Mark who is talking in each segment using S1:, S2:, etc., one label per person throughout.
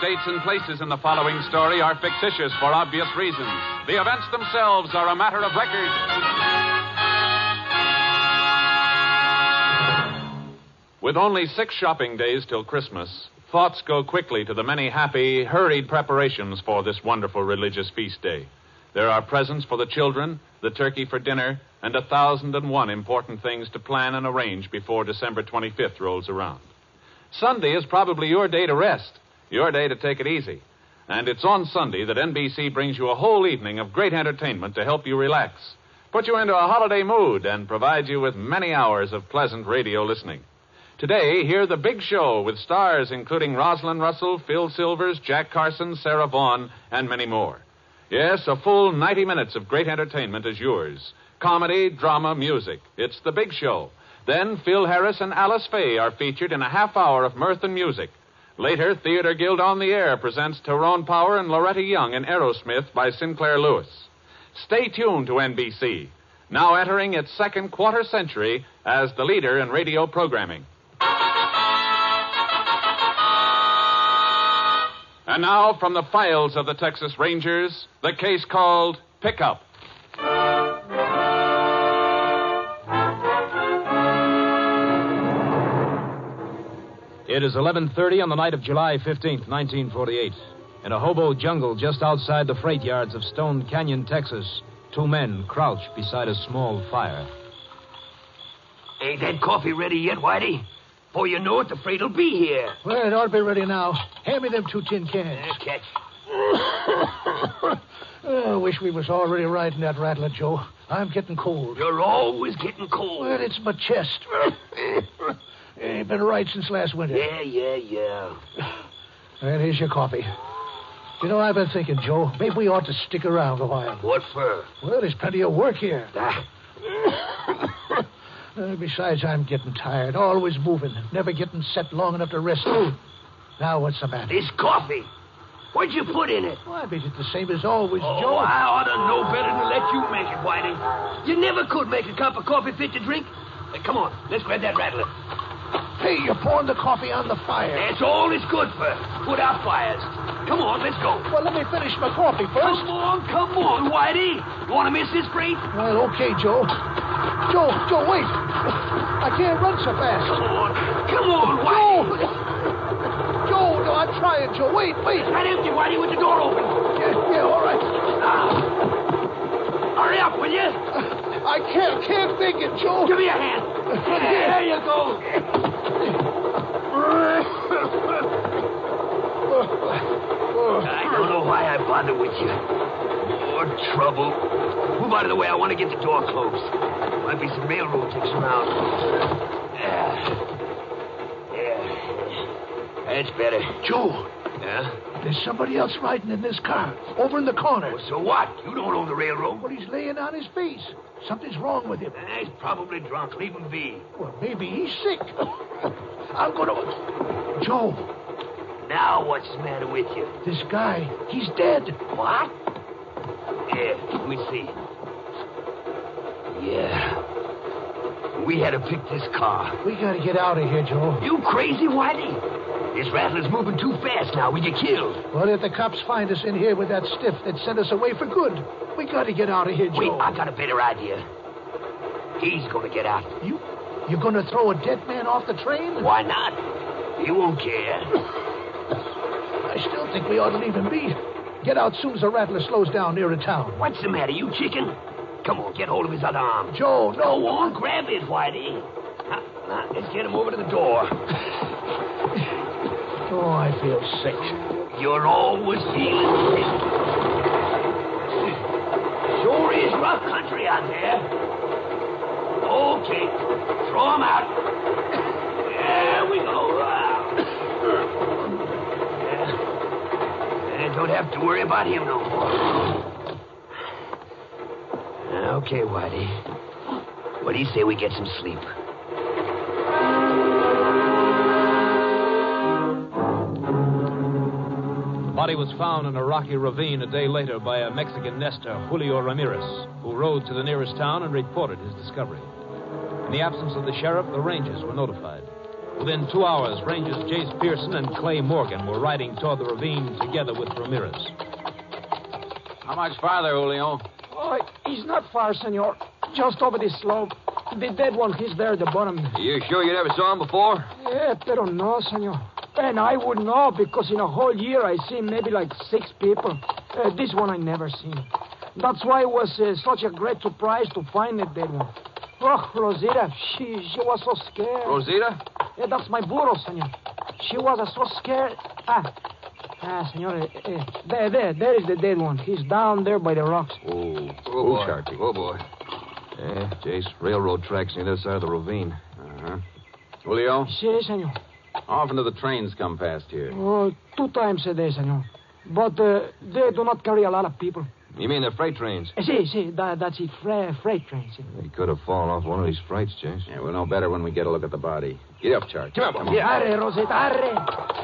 S1: Dates, and places in the following story are fictitious for obvious reasons. The events themselves are a matter of record. With only six shopping days till Christmas, thoughts go quickly to the many happy, hurried preparations for this wonderful religious feast day. There are presents for the children, the turkey for dinner, and a thousand and one important things to plan and arrange before December 25th rolls around. Sunday is probably your day to rest, your day to take it easy. And it's on Sunday that NBC brings you a whole evening of great entertainment to help you relax, put you into a holiday mood, and provide you with many hours of pleasant radio listening. Today, hear The Big Show with stars including Rosalind Russell, Phil Silvers, Jack Carson, Sarah Vaughan, and many more. Yes, a full 90 minutes of great entertainment is yours. Comedy, drama, music. It's The Big Show. Then Phil Harris and Alice Faye are featured in a half hour of mirth and music. Later, Theater Guild on the Air presents Tyrone Power and Loretta Young in Arrowsmith by Sinclair Lewis. Stay tuned to NBC, now entering its second quarter century as the leader in radio programming. And now, from the files of the Texas Rangers, the case called Pickup.
S2: It is 11:30 on the night of July 15th, 1948. In a hobo jungle just outside the freight yards of Stone Canyon, Texas, two men crouch beside a small fire.
S3: Ain't that coffee ready yet, Whitey? Before you know it, the freight'll be here.
S4: Well, it ought to be ready now. Hand me them two tin cans.
S3: Uh, catch.
S4: Oh, I wish we was already riding that rattler, Joe. I'm getting cold.
S3: You're always getting cold.
S4: Well, it's my chest. Ain't been right since last winter.
S3: Yeah, yeah, yeah.
S4: Well, here's your coffee. You know, I've been thinking, Joe, maybe we ought to stick around a while.
S3: What for?
S4: Well, there's plenty of work here.
S3: Ah,
S4: Uh, besides, I'm getting tired. Always moving. Never getting set long enough to rest. now, what's the matter?
S3: this coffee. What'd you put in it?
S4: Why, I it the same as always,
S3: Oh,
S4: Joe.
S3: I ought to know better than let you make it, Whitey. You never could make a cup of coffee fit to drink. Uh, come on, let's grab that rattler.
S4: Hey, you're pouring the coffee on the fire.
S3: That's all it's good for. Put out fires. Come on, let's go.
S4: Well, let me finish my coffee first.
S3: Come on, come on, Whitey. You want to miss this freight?
S4: Well, okay, Joe. Joe, Joe, wait. I can't run so fast.
S3: Come on, come on, Whitey.
S4: Joe, no, I'm trying, Joe. Wait, wait.
S3: Not empty, Whitey, with the door open.
S4: Yeah, yeah, all right.
S3: Ah. Hurry up, will you?
S4: I can't, can't make it, Joe.
S3: Give me a hand. There you go. I don't know why I bother with you. More trouble. Move out of the way. I want to get the door closed. Might be some railroad ticks around. Yeah. Yeah. That's better.
S4: Joe,
S3: Yeah?
S4: There's somebody else riding in this car, over in the corner.
S3: So what? You don't own the railroad.
S4: But he's laying on his face. Something's wrong with him.
S3: Eh, he's probably drunk. Leave him be.
S4: Well, maybe he's sick. I'm going to. Joe,
S3: Now what's the matter with you?
S4: this guy, he's dead.
S3: What? Yeah, let me see. Yeah. We had to pick this car.
S4: We got to get out of here, Joe.
S3: You crazy, Whitey? This rattler's moving too fast now. We get killed.
S4: Well, if the cops find us in here with that stiff, they'd send us away for good. We got to get out of here, Joe.
S3: Wait, I got a better idea. He's gonna get out.
S4: You, you're to throw a dead man off the train?
S3: Why not? He won't care.
S4: I still think we ought to leave him be. Get out soon as the rattler slows down near a town.
S3: What's the matter, you chicken? Come on, get hold of his other arm.
S4: Joe, no.
S3: Go on, grab it, Whitey. Now, now, let's get him over to the door.
S4: Oh, I feel sick.
S3: You're always feeling sick. Sure is rough country out there. Okay, throw him out. There we go. Don't have to worry about him no more. Okay, Whitey. What do you say we get some sleep?
S5: Body was found in a rocky ravine a day later by a Mexican nester, Julio Ramirez, who rode to the nearest town and reported his discovery. In the absence of the sheriff, the Rangers were notified. Within two hours, Rangers Jace Pearson and Clay Morgan were riding toward the ravine together with Ramirez.
S6: How much farther, Julio?
S2: Oh, he's not far, senor. Just over this slope. The dead one, he's there at the bottom.
S6: You sure you never saw him before?
S2: Yeah, pero no, senor. And I would know because in a whole year I seen maybe like six people. Uh, this one I never seen. That's why it was uh, such a great surprise to find the dead one. Oh, Rosita, she she was so scared.
S6: Rosita?
S2: Yeah, that's my burro, senor. She was uh, so scared. Ah, ah, senor. Uh, uh, there, there, there is the dead one. He's down there by the rocks.
S7: Oh,
S6: Oh, boy.
S7: Sharpie.
S6: Oh, boy.
S7: Yeah, Jace, railroad tracks on the other side of the ravine.
S6: Uh-huh. Julio,
S2: Si, senor.
S6: How often do the trains come past here?
S2: Oh, two times a day, senor. But uh, they do not carry a lot of people.
S7: You mean the freight trains?
S2: Eh, Si, si, that, that's it. Fre- freight trains. si.
S7: He could have fallen off one of these freights, Jace.
S6: Yeah, we'll know better when we get a look at the body. Get up, Charge.
S7: Come on.
S2: Yeah, arre, Rosita, arre.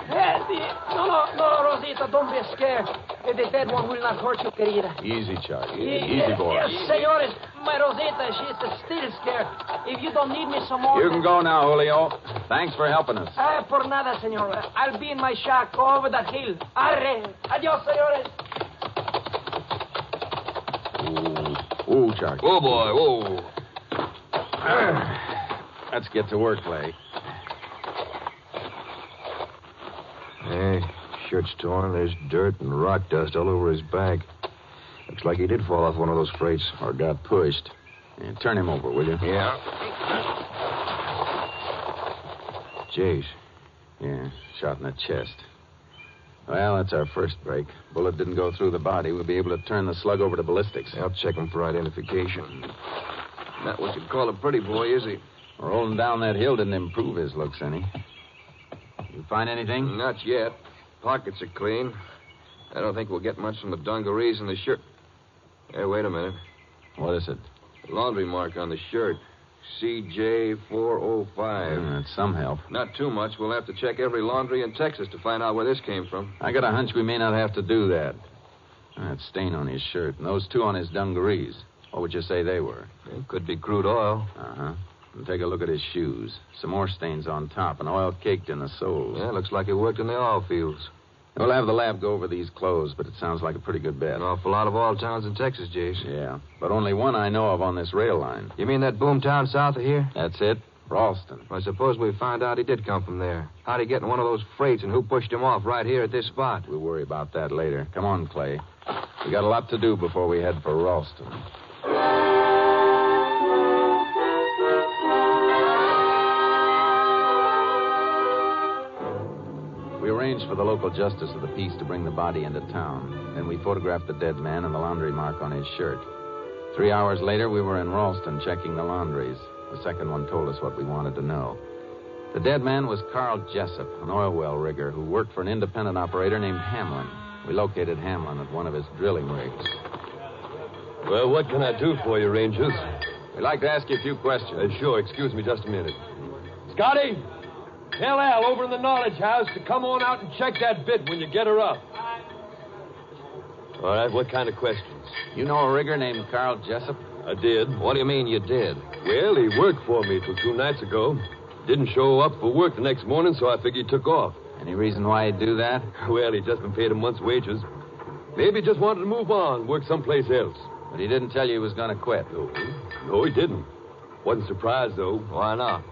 S2: Eh, the- no, no, no, Rosita, don't be scared. Eh, The dead one will not hurt you, querida.
S7: Easy, Charlie. Easy, boy.
S2: Yes, senores, my Rosita, she's still scared. If you don't need me some more...
S6: You can go now, Julio. Thanks for helping us.
S2: Ah, por nada, senor. I'll be in my shack over that hill. Arre. Adios, senores.
S6: Charge.
S7: Oh, boy. Whoa.
S6: Let's get to work, Clay.
S7: Hey, shirt's torn. There's dirt and rock dust all over his back. Looks like he did fall off one of those freights.
S6: Or got pushed. Yeah, turn him over, will you?
S7: Yeah.
S6: Jace. Yeah, shot in the chest. Well, that's our first break. Bullet didn't go through the body. We'll be able to turn the slug over to ballistics.
S7: I'll check him for identification.
S6: Not what you'd call a pretty boy, is he? Rolling down that hill didn't improve his looks any. You find anything?
S7: Not yet. Pockets are clean. I don't think we'll get much from the dungarees and the shirt. Hey, wait a minute.
S6: What is it?
S7: Laundry mark on the shirt. CJ405.
S6: Yeah, that's some help.
S7: Not too much. We'll have to check every laundry in Texas to find out where this came from.
S6: I got a hunch we may not have to do that. That stain on his shirt, and those two on his dungarees. What would you say they were?
S7: It could be crude oil.
S6: Uh huh. And take a look at his shoes. Some more stains on top, and oil caked in the soles.
S7: Yeah, looks like he worked in the oil fields.
S6: We'll have the lab go over these clothes, but it sounds like a pretty good bet.
S7: An awful lot of oil towns in Texas, Jace.
S6: Yeah, but only one I know of on this rail line.
S7: You mean that boom town south of here?
S6: That's it, Ralston.
S7: I suppose we find out he did come from there. How'd he get in one of those freights and who pushed him off right here at this spot?
S6: We'll worry about that later. Come on, Clay. We got a lot to do before we head for Ralston. Arranged for the local justice of the peace to bring the body into town. Then we photographed the dead man and the laundry mark on his shirt. Three hours later, we were in Ralston checking the laundries. The second one told us what we wanted to know. The dead man was Carl Jessup, an oil well rigger who worked for an independent operator named Hamlin. We located Hamlin at one of his drilling rigs.
S8: Well, what can I do for you, Rangers?
S6: We'd like to ask you a few questions.
S8: Uh, sure, excuse me just a minute. Scotty, tell Al over in the knowledge house to come on out and check that bit when you get her up. All right, what kind of questions?
S6: You know a rigger named Carl Jessup?
S8: I did.
S6: What do you mean you did?
S8: Well, he worked for me till two nights ago. Didn't show up for work the next morning, so I figured he took off.
S6: Any reason why he'd do that?
S8: Well, he'd just been paid a month's wages. Maybe he just wanted to move on, work someplace else.
S6: But he didn't tell you he was going to quit.
S8: No, no, he didn't. Wasn't surprised, though.
S6: Why not?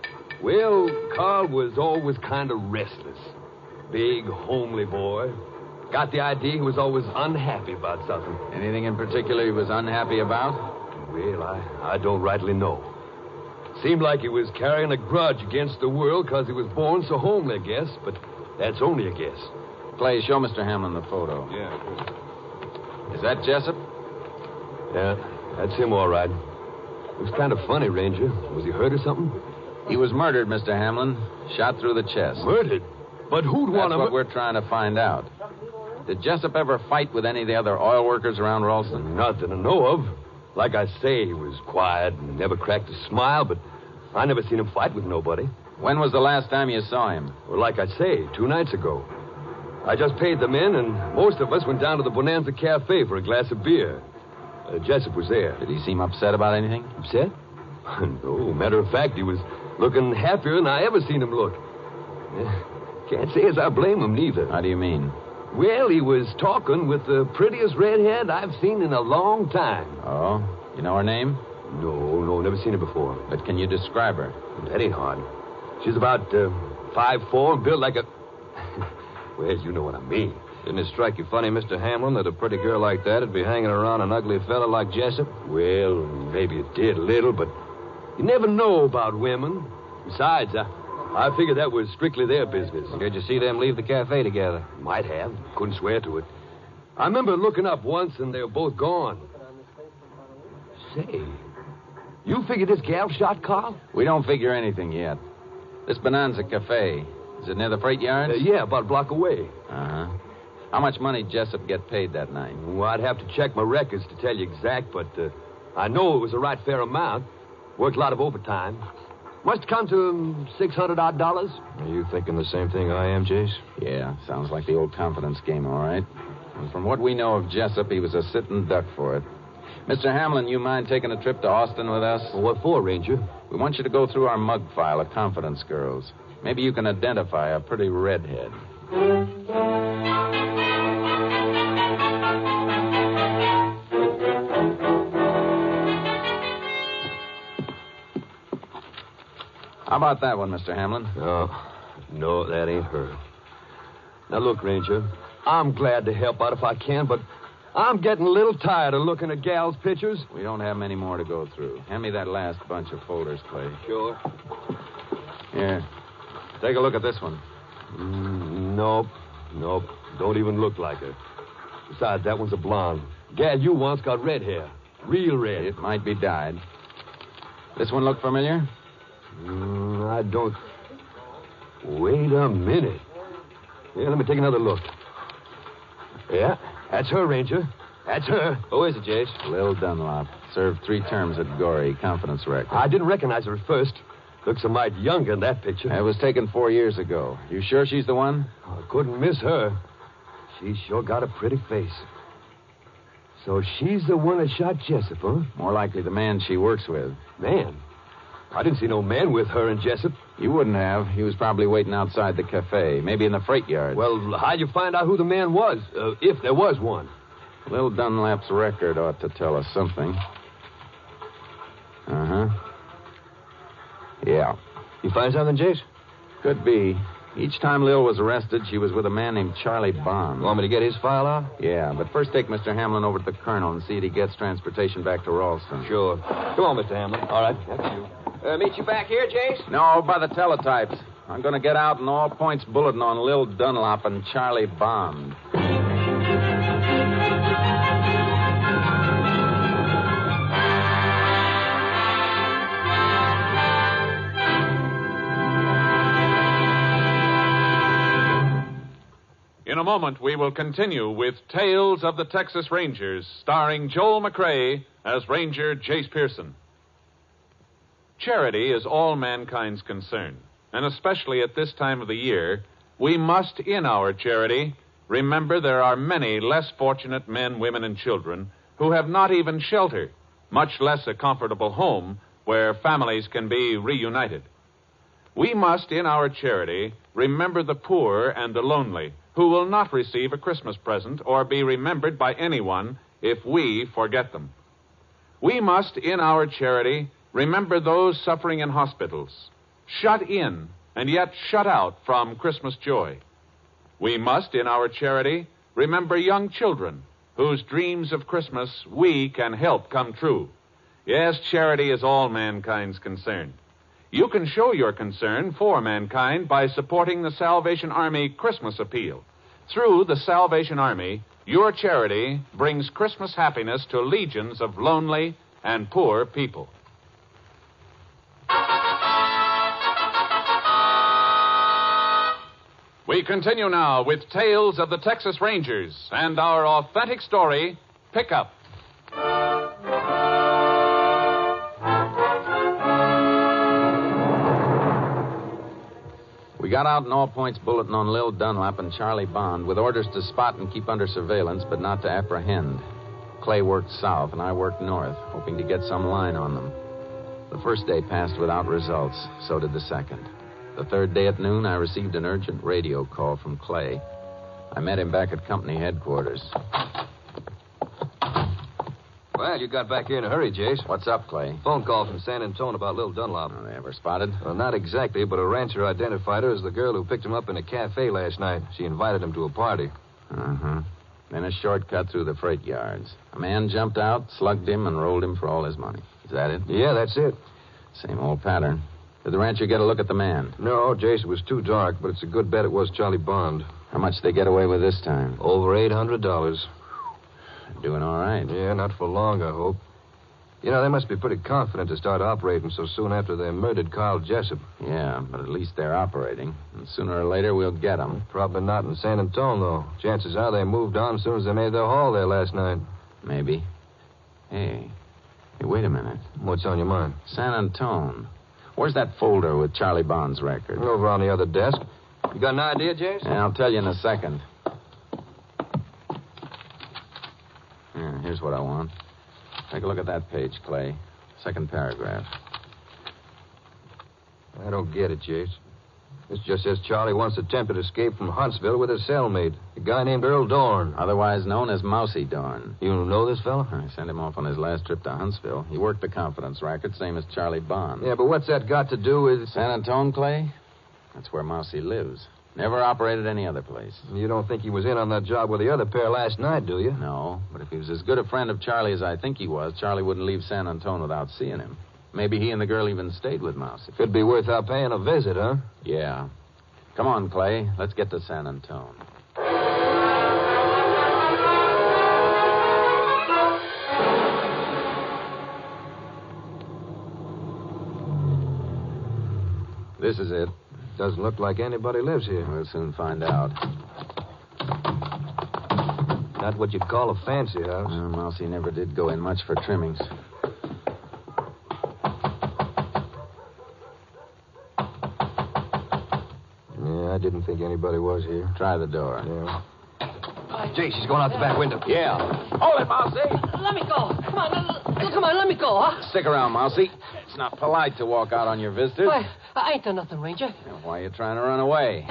S8: Well, Carl was always kind of restless. Big, homely boy. Got the idea he was always unhappy about something.
S6: Anything in particular he was unhappy about?
S8: Well, I, I don't rightly know. Seemed like he was carrying a grudge against the world because he was born so homely, I guess, but that's only a guess.
S6: Clay, show Mr. Hamlin the photo.
S8: Yeah.
S6: Is that Jessup?
S8: Yeah, that's him, all right. Looks kind of funny, Ranger. Was he hurt or something?
S6: He was murdered, Mr. Hamlin. Shot through the chest.
S8: Murdered? But who'd want to...
S6: That's what we're trying to find out. Did Jessup ever fight with any of the other oil workers around Ralston?
S8: Not that I know of. Like I say, he was quiet and never cracked a smile, but I never seen him fight with nobody.
S6: When was the last time you saw him?
S8: Well, like I say, two nights ago. I just paid the men, and most of us went down to the Bonanza Cafe for a glass of beer. Uh, Jessup was there.
S6: Did he seem upset about anything?
S8: Upset? no. Matter of fact, he was looking happier than I ever seen him look. Can't say as I blame him, neither.
S6: How do you mean?
S8: Well, he was talking with the prettiest redhead I've seen in a long time.
S6: Oh? You know her name?
S8: No, no, never seen her before.
S6: But can you describe her?
S8: That ain't hard. She's about uh, five four built like a. well, you know what I mean.
S7: Didn't it strike you funny, Mr. Hamlin, that a pretty girl like that would be hanging around an ugly fella like Jessup?
S8: Well, maybe it did a little, but you never know about women. Besides, I, I figured that was strictly their business.
S7: Did you see them leave the cafe together?
S8: Might have. Couldn't swear to it. I remember looking up once and they were both gone. Say, you figure this gal shot Carl?
S6: We don't figure anything yet. This Bonanza Cafe, is it near the freight yard?
S8: Uh, yeah, about a block away.
S6: Uh-huh. How much money did Jessup get paid that night?
S8: Well, I'd have to check my records to tell you exact, but uh, I know it was a right fair amount. Worked a lot of overtime. Must have come to um, six hundred odd dollars.
S7: Are you thinking the same thing I am, Jace?
S6: Yeah, sounds like the old confidence game, all right. And from what we know of Jessup, he was a sitting duck for it. Mr. Hamlin, you mind taking a trip to Austin with us?
S8: Well, what for, Ranger?
S6: We want you to go through our mug file of confidence girls. Maybe you can identify a pretty redhead. How about that one, Mr. Hamlin?
S8: No, no, that ain't her. Now, look, Ranger, I'm glad to help out if I can, but I'm getting a little tired of looking at gals' pictures.
S6: We don't have many more to go through. Hand me that last bunch of folders, Clay.
S8: Sure.
S6: Here. Take a look at this one.
S8: Mm, nope, nope. Don't even look like her. Besides, that one's a blonde. Gal you once got red hair. Real red.
S6: It might be dyed. This one look familiar?
S8: Mm, I don't. Wait a minute. Yeah, let me take another look. Yeah, that's her, Ranger. That's her.
S7: Who is it, Jace?
S6: Lil Dunlop. Served three terms at Goree. Confidence record.
S8: I didn't recognize her at first. Looks a mite younger in that picture.
S6: It was taken four years ago. You sure she's the one?
S8: I couldn't miss her. She sure got a pretty face. So she's the one that shot Jessup, huh?
S6: More likely the man she works with.
S8: Man. I didn't see no man with her and Jessup.
S6: You wouldn't have. He was probably waiting outside the cafe, maybe in the freight yard.
S8: Well, how'd you find out who the man was, uh, if there was one?
S6: Lil Dunlap's record ought to tell us something. Uh huh. Yeah.
S7: You find something, Jace?
S6: Could be. Each time Lil was arrested, she was with a man named Charlie Bond.
S7: Want me to get his file out?
S6: Yeah, but first take Mr. Hamlin over to the colonel and see if he gets transportation back to Ralston.
S7: Sure. Come on, Mr. Hamlin.
S8: All right, that's you.
S7: Uh, meet you back here, Jace?
S6: No, by the teletypes. I'm going to get out an all points bulletin on Lil Dunlop and Charlie Bond.
S1: In a moment, we will continue with Tales of the Texas Rangers, starring Joel McCrea as Ranger Jace Pearson. Charity is all mankind's concern, and especially at this time of the year, we must, in our charity, remember there are many less fortunate men, women, and children who have not even shelter, much less a comfortable home where families can be reunited. We must, in our charity, remember the poor and the lonely who will not receive a Christmas present or be remembered by anyone if we forget them. We must, in our charity, remember those suffering in hospitals, shut in and yet shut out from Christmas joy. We must, in our charity, remember young children whose dreams of Christmas we can help come true. Yes, charity is all mankind's concern. You can show your concern for mankind by supporting the Salvation Army Christmas Appeal. Through the Salvation Army, your charity brings Christmas happiness to legions of lonely and poor people. We continue now with Tales of the Texas Rangers and our authentic story, Pickup.
S6: We got out an all points bulletin on Lil Dunlap and Charlie Bond with orders to spot and keep under surveillance, but not to apprehend. Clay worked south and I worked north, hoping to get some line on them. The first day passed without results, so did the second. The third day at noon, I received an urgent radio call from Clay. I met him back at company headquarters.
S7: Well, you got back here in a hurry, Jace.
S6: What's up, Clay?
S7: Phone call from San Antonio about Little Dunlop.
S6: Oh, they ever spotted?
S7: Well, not exactly, but a rancher identified her as the girl who picked him up in a cafe last night. She invited him to a party.
S6: Uh huh. Then a shortcut through the freight yards. A man jumped out, slugged him, and rolled him for all his money. Is that it?
S7: Yeah, that's it.
S6: Same old pattern. Did the rancher get a look at the man?
S7: No, Jace, it was too dark, but it's a good bet it was Charlie Bond.
S6: How much they get away with this time?
S7: Over $800.
S6: Doing all right.
S7: Yeah, not for long, I hope. You know, they must be pretty confident to start operating so soon after they murdered Carl Jessup.
S6: Yeah, but at least they're operating. And sooner or later, we'll get them.
S7: Probably not in San Antonio, though. Chances are they moved on as soon as they made their haul there last night.
S6: Maybe. Hey. Hey, wait a minute.
S7: What's on your mind?
S6: San Antone. Where's that folder with Charlie Bond's record?
S7: Over on the other desk. You got an idea, Jace?
S6: Yeah, I'll tell you in a second. Yeah, here's what I want. Take a look at that page, Clay. Second paragraph.
S7: I don't get it, Jace. This just says Charlie once attempted escape from Huntsville with his cellmate, a guy named Earl Dorn.
S6: Otherwise known as Mousy Dorn.
S7: You know this fellow?
S6: I sent him off on his last trip to Huntsville. He worked the confidence racket, same as Charlie Bond.
S7: Yeah, but what's that got to do with.
S6: San Antone, Clay? That's where Mousy lives. Never operated any other place.
S7: You don't think he was in on that job with the other pair last night, do you?
S6: No, but if he was as good a friend of Charlie as I think he was, Charlie wouldn't leave San Antone without seeing him. Maybe he and the girl even stayed with Mousy.
S7: Could be worth our paying a visit, huh?
S6: Yeah. Come on, Clay. Let's get to San Antone.
S7: This is it. Doesn't look like anybody lives here.
S6: We'll soon find out.
S7: Not what you'd call a fancy house.
S6: Well, Mousy never did go in much for trimmings.
S7: I didn't think anybody was here.
S6: Try the door.
S7: Yeah. Jay, she's going out the back window.
S6: Yeah. Hold it, Mousy.
S9: Let me go. Come on, l- l- come on, let me go, huh?
S6: Stick around, Mousy. It's not polite to walk out on your visitors.
S9: Why, I ain't done nothing, Ranger.
S6: Now, Why are you trying to run away?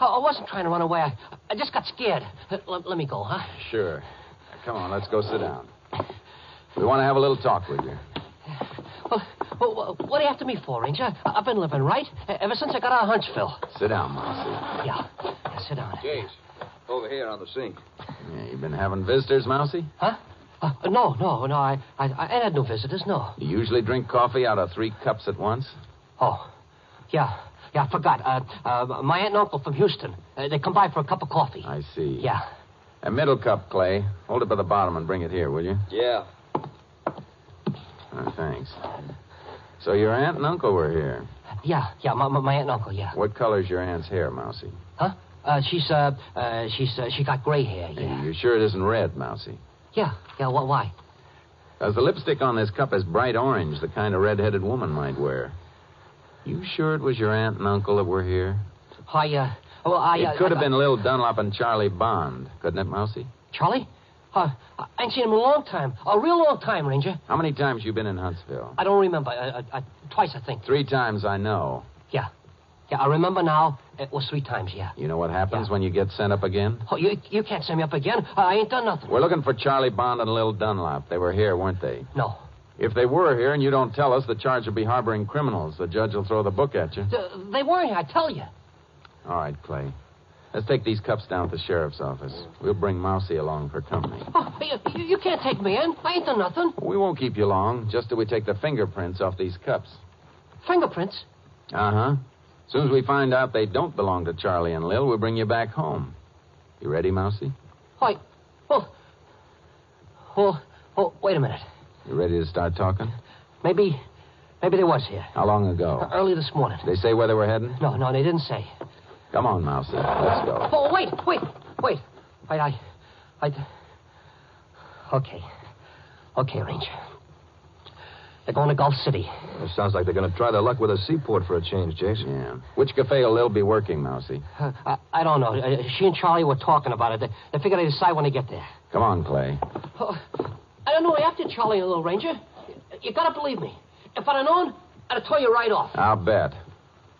S9: I, I wasn't trying to run away. I, I just got scared. Let, let me go, huh?
S6: Sure. Now, come on, let's go sit down. We want to have a little talk with you.
S9: Well, well, well, what are you after me for, Ranger? I- I've been living right ever since I got out of Huntsville.
S6: Sit down, Mousy.
S9: Yeah, yeah sit down.
S7: Jace, over here on the sink.
S6: Yeah, you been having visitors, Mousy?
S9: Huh? Uh, no, no, no. I, I, I ain't had no visitors, no.
S6: You usually drink coffee out of three cups at once?
S9: Oh, yeah, yeah. I forgot. Uh, uh, my aunt and uncle from Houston. Uh, they come by for a cup of coffee.
S6: I see.
S9: Yeah.
S6: A middle cup, Clay. Hold it by the bottom and bring it here, will you?
S7: Yeah.
S6: Oh, thanks. So your aunt and uncle were here.
S9: Yeah, yeah. My, my, aunt and uncle. Yeah.
S6: What color's your aunt's hair, Mousy?
S9: Huh? Uh, she's, uh, uh, she's, uh, she got gray hair, yeah.
S6: You sure it isn't red, Mousy?
S9: Yeah, yeah, what, why?
S6: Because the lipstick on this cup is bright orange, the kind a red-headed woman might wear. You sure it was your aunt and uncle that were here?
S9: I, uh, well, I...
S6: It
S9: uh,
S6: could
S9: I
S6: have been Lil Dunlop and Charlie Bond, couldn't it, Mousy?
S9: Charlie? Uh, I ain't seen him in a long time. A real long time, Ranger.
S6: How many times you been in Huntsville?
S9: I don't remember. Twice, I think.
S6: Three times, I know.
S9: Yeah. Yeah, I remember now. It was three times, yeah.
S6: You know what happens when you get sent up again?
S9: Oh, you, you can't send me up again. I ain't done nothing.
S6: We're looking for Charlie Bond and Lil Dunlop. They were here, weren't they?
S9: No.
S6: If they were here and you don't tell us, the charge will be harboring criminals. The judge will throw the book at you.
S9: Th- they weren't here, I tell you.
S6: All right, Clay. Let's take these cups down to the sheriff's office. We'll bring Mousie along for company.
S9: Oh, you, you- can't take me in. I ain't done nothing.
S6: We won't keep you long, just till we take the fingerprints off these cups.
S9: Fingerprints?
S6: Uh huh. As soon as we find out they don't belong to Charlie and Lil, we'll bring you back home. You ready, Mousie?
S9: Why? Oh. Oh, oh, wait a minute.
S6: You ready to start talking?
S9: Maybe, maybe they was here.
S6: How long ago?
S9: Early this morning.
S6: They say where they were heading?
S9: No, no, they didn't say.
S6: Come on, Mousy. Let's go.
S9: Oh, wait, wait, wait. Wait, I, I. Okay. Okay, Ranger. They're going to Gulf City.
S7: It sounds like they're going to try their luck with a seaport for a change, Jason.
S6: Yeah. Which cafe will Lil be working, Mousie?
S9: Uh, I, I don't know. Uh, she and Charlie were talking about it. They, they figure they decide when they get there.
S6: Come on, Clay.
S9: Oh, I don't know after Charlie and Little Ranger. You gotta believe me. If I'd have known, I'd have told you right off.
S6: I'll bet.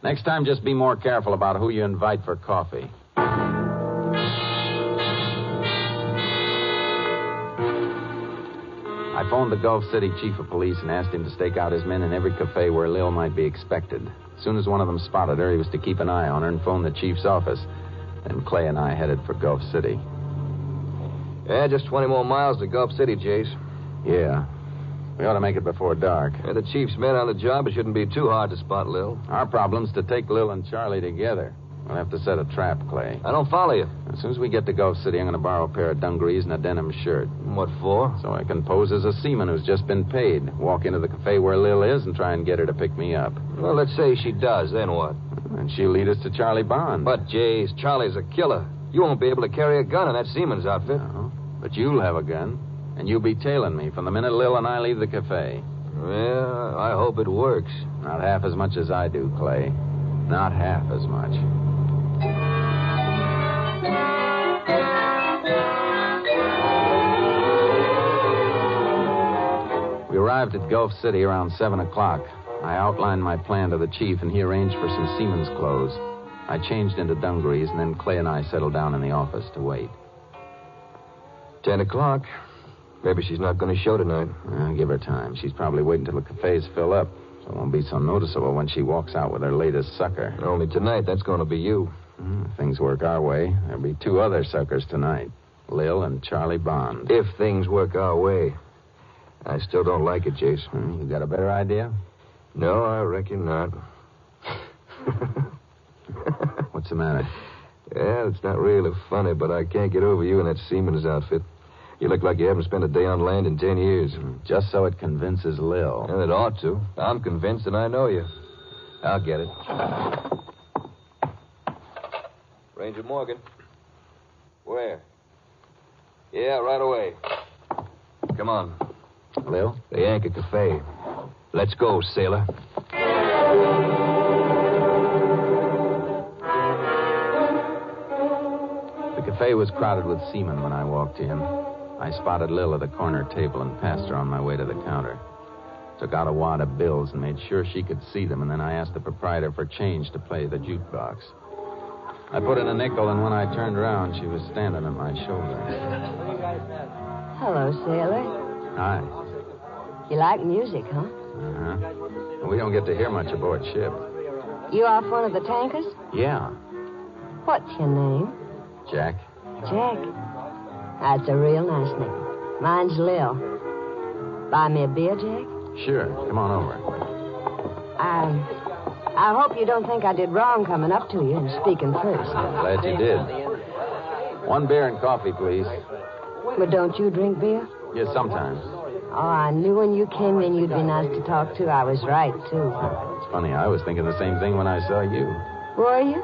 S6: Next time, just be more careful about who you invite for coffee. I phoned the Gulf City chief of police and asked him to stake out his men in every cafe where Lil might be expected. As soon as one of them spotted her, he was to keep an eye on her and phone the chief's office. Then Clay and I headed for Gulf City.
S7: Yeah, just 20 more miles to Gulf City, Jace.
S6: Yeah. We ought to make it before dark.
S7: Yeah, the chief's men on the job. It shouldn't be too hard to spot Lil.
S6: Our problem's to take Lil and Charlie together. We'll have to set a trap, Clay.
S7: I don't follow you.
S6: As soon as we get to Gulf City, I'm going to borrow a pair of dungarees and a denim shirt.
S7: What for?
S6: So I can pose as a seaman who's just been paid, walk into the cafe where Lil is, and try and get her to pick me up.
S7: Well, let's say she does. Then what?
S6: And she'll lead us to Charlie Bond.
S7: But, Jace, Charlie's a killer. You won't be able to carry a gun in that seaman's outfit.
S6: No, but you'll have a gun, and you'll be tailing me from the minute Lil and I leave the cafe.
S7: Well, I hope it works.
S6: Not half as much as I do, Clay. Not half as much. We arrived at Gulf City around 7 o'clock. I outlined my plan to the chief, and he arranged for some seaman's clothes. I changed into dungarees, and then Clay and I settled down in the office to wait.
S7: Ten o'clock. Maybe she's not going to show tonight.
S6: Uh, give her time. She's probably waiting till the cafes fill up, so it won't be so noticeable when she walks out with her latest sucker.
S7: Only tonight, that's going to be you.
S6: Mm, if things work our way, there'll be two other suckers tonight Lil and Charlie Bond.
S7: If things work our way. I still don't like it, Jace.
S6: Hmm, You got a better idea?
S7: No, I reckon not.
S6: What's the matter?
S7: Yeah, it's not really funny, but I can't get over you in that seaman's outfit. You look like you haven't spent a day on land in ten years.
S6: Just so it convinces Lil.
S7: And it ought to. I'm convinced, and I know you. I'll get it. Ranger Morgan. Where? Yeah, right away. Come on.
S6: Lil?
S7: The Anchor Cafe. Let's go, sailor.
S6: The cafe was crowded with seamen when I walked in. I spotted Lil at a corner table and passed her on my way to the counter. Took out a wad of bills and made sure she could see them, and then I asked the proprietor for change to play the jukebox. I put in a nickel, and when I turned around, she was standing at my shoulder.
S10: Hello, sailor.
S6: Hi.
S10: You like music, huh?
S6: Uh-huh. We don't get to hear much aboard ship.
S10: You off one of the tankers?
S6: Yeah.
S10: What's your name?
S6: Jack?
S10: Jack. That's a real nice name. Mine's Lil. Buy me a beer, Jack?
S6: Sure. Come on over.
S10: I, I hope you don't think I did wrong coming up to you and speaking first.
S6: I'm Glad you did. One beer and coffee, please.
S10: But don't you drink beer?
S6: Yes, sometimes.
S10: Oh, I knew when you came in you'd be nice to talk to. I was right, too.
S6: It's funny, I was thinking the same thing when I saw you.
S10: Were you?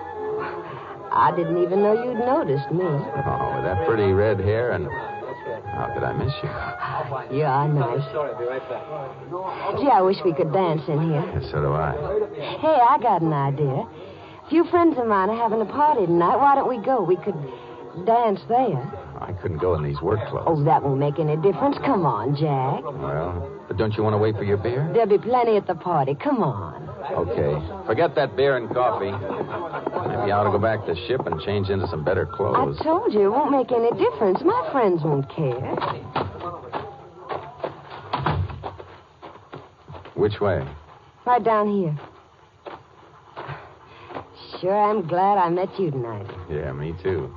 S10: I didn't even know you'd noticed me.
S6: Oh, with that pretty red hair and. How could I miss you?
S10: You are nice. I'll show right back. Oh, gee, I wish we could dance in here.
S6: Yes, so do I.
S10: Hey, I got an idea. A few friends of mine are having a party tonight. Why don't we go? We could dance there.
S6: I couldn't go in these work clothes.
S10: Oh, that won't make any difference. Come on, Jack.
S6: Well, but don't you want to wait for your beer?
S10: There'll be plenty at the party. Come on.
S6: Okay. Forget that beer and coffee. Maybe I ought to go back to the ship and change into some better clothes.
S10: I told you it won't make any difference. My friends won't care.
S6: Which way?
S10: Right down here. Sure, I'm glad I met you tonight.
S6: Yeah, me too.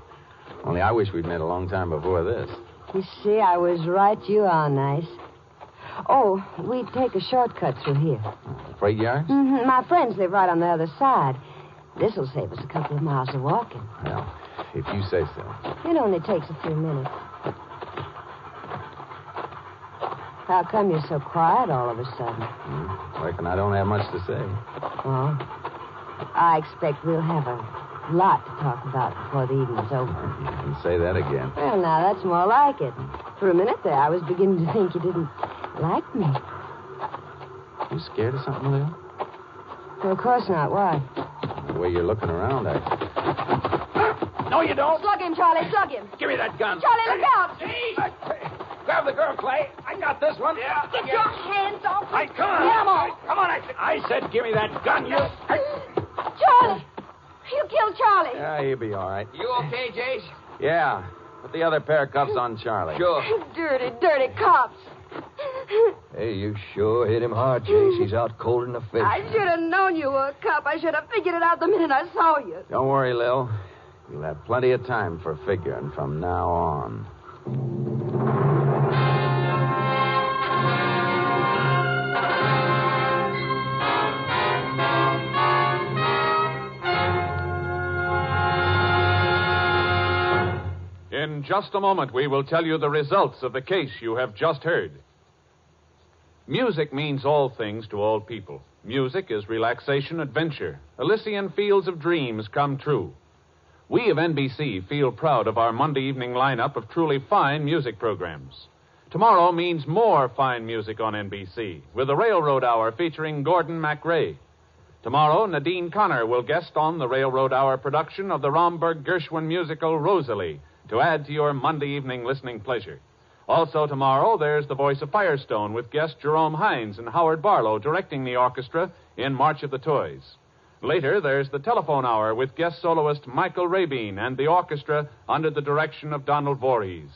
S6: Only I wish we'd met a long time before this.
S10: You see, I was right. You are nice. Oh, we take a shortcut through here.
S6: Freight yard?
S10: hmm My friends live right on the other side. This'll save us a couple of miles of walking.
S6: Well, if you say so.
S10: It only takes a few minutes. How come you're so quiet all of a sudden?
S6: Hmm, Reckon I don't have much to say.
S10: Well, I expect we'll have a lot to talk about before the evening's over.
S6: You can say that again.
S10: Well, now, that's more like it. For a minute there, I was beginning to think you didn't like me.
S6: You scared of something, Lil?
S10: Well, of course not. Why?
S6: The way you're looking around, I.
S11: No, you don't.
S10: Slug him, Charlie. Slug him.
S11: Give me that gun.
S10: Charlie, look out.
S11: Grab the girl, Clay. I got this one. Yeah.
S10: Get your hands off me.
S11: I come on.
S10: Get 'em off.
S11: Come on, I said. I said, give me that gun. You.
S10: Charlie. You killed Charlie.
S6: Yeah, he'll be all right.
S3: You okay, Jace?
S6: Yeah. Put the other pair of cuffs on Charlie.
S3: Sure.
S10: Dirty, dirty cops.
S7: Hey, you sure hit him hard, Chase. He's out colder than a fish.
S10: I should have known you were a cop. I should have figured it out the minute I saw you.
S6: Don't worry, Lil. You'll have plenty of time for figuring from now on.
S1: In just a moment, we will tell you the results of the case you have just heard. Music means all things to all people. Music is relaxation, adventure, Elysian fields of dreams come true. We of NBC feel proud of our Monday evening lineup of truly fine music programs. Tomorrow means more fine music on NBC, with the Railroad Hour featuring Gordon MacRae. Tomorrow, Nadine Conner will guest on the Railroad Hour production of the Romberg Gershwin musical Rosalie to add to your Monday evening listening pleasure. Also, tomorrow, there's the voice of Firestone with guest Jerome Hines and Howard Barlow directing the orchestra in March of the Toys. Later, there's the telephone hour with guest soloist Michael Rabin and the orchestra under the direction of Donald Voorhees.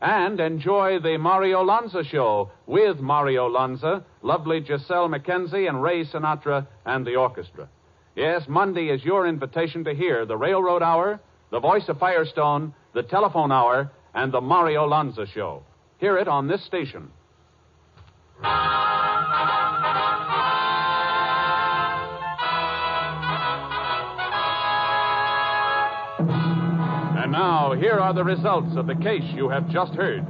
S1: And enjoy the Mario Lanza show with Mario Lanza, lovely Gisele MacKenzie, and Ray Sinatra and the orchestra. Yes, Monday is your invitation to hear the Railroad Hour, the voice of Firestone, the telephone hour, and the Mario Lanza show. Hear it on this station. And now, here are the results of the case you have just heard.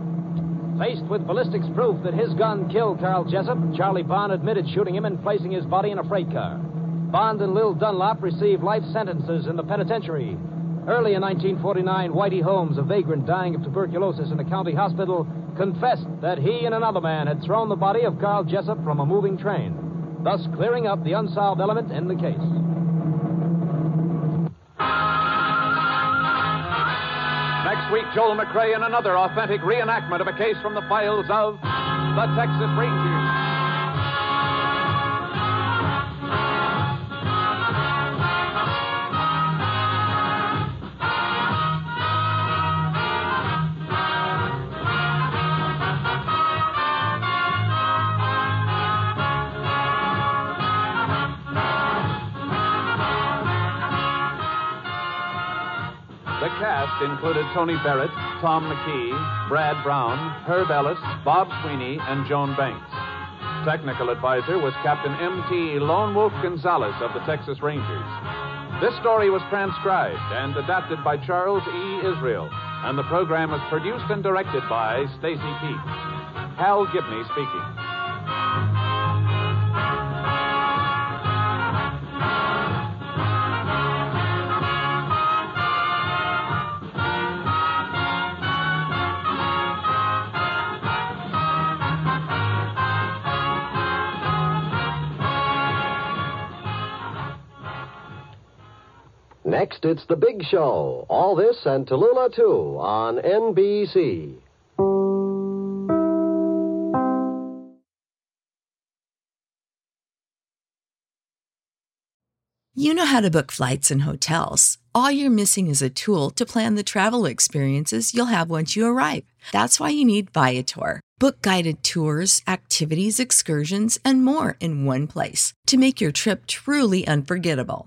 S12: Faced with ballistics proof that his gun killed Carl Jessup, Charlie Bond admitted shooting him and placing his body in a freight car. Bond and Lil Dunlop received life sentences in the penitentiary. Early in 1949, Whitey Holmes, a vagrant dying of tuberculosis in a county hospital, confessed that he and another man had thrown the body of Carl Jessup from a moving train, thus clearing up the unsolved element in the case.
S1: Next week, Joel McCrea in another authentic reenactment of a case from the files of the Texas Rangers. Included Tony Barrett, Tom McKee, Brad Brown, Herb Ellis, Bob Sweeney, and Joan Banks. Technical advisor was Captain M.T. Lone Wolf Gonzaullas of the Texas Rangers. This story was transcribed and adapted by Charles E. Israel, and the program was produced and directed by Stacy Keach. Hal Gibney speaking.
S13: Next, it's The Big Show. All this and Tallulah, too, on NBC.
S14: You know how to book flights and hotels. All you're missing is a tool to plan the travel experiences you'll have once you arrive. That's why you need Viator. Book guided tours, activities, excursions, and more in one place to make your trip truly unforgettable.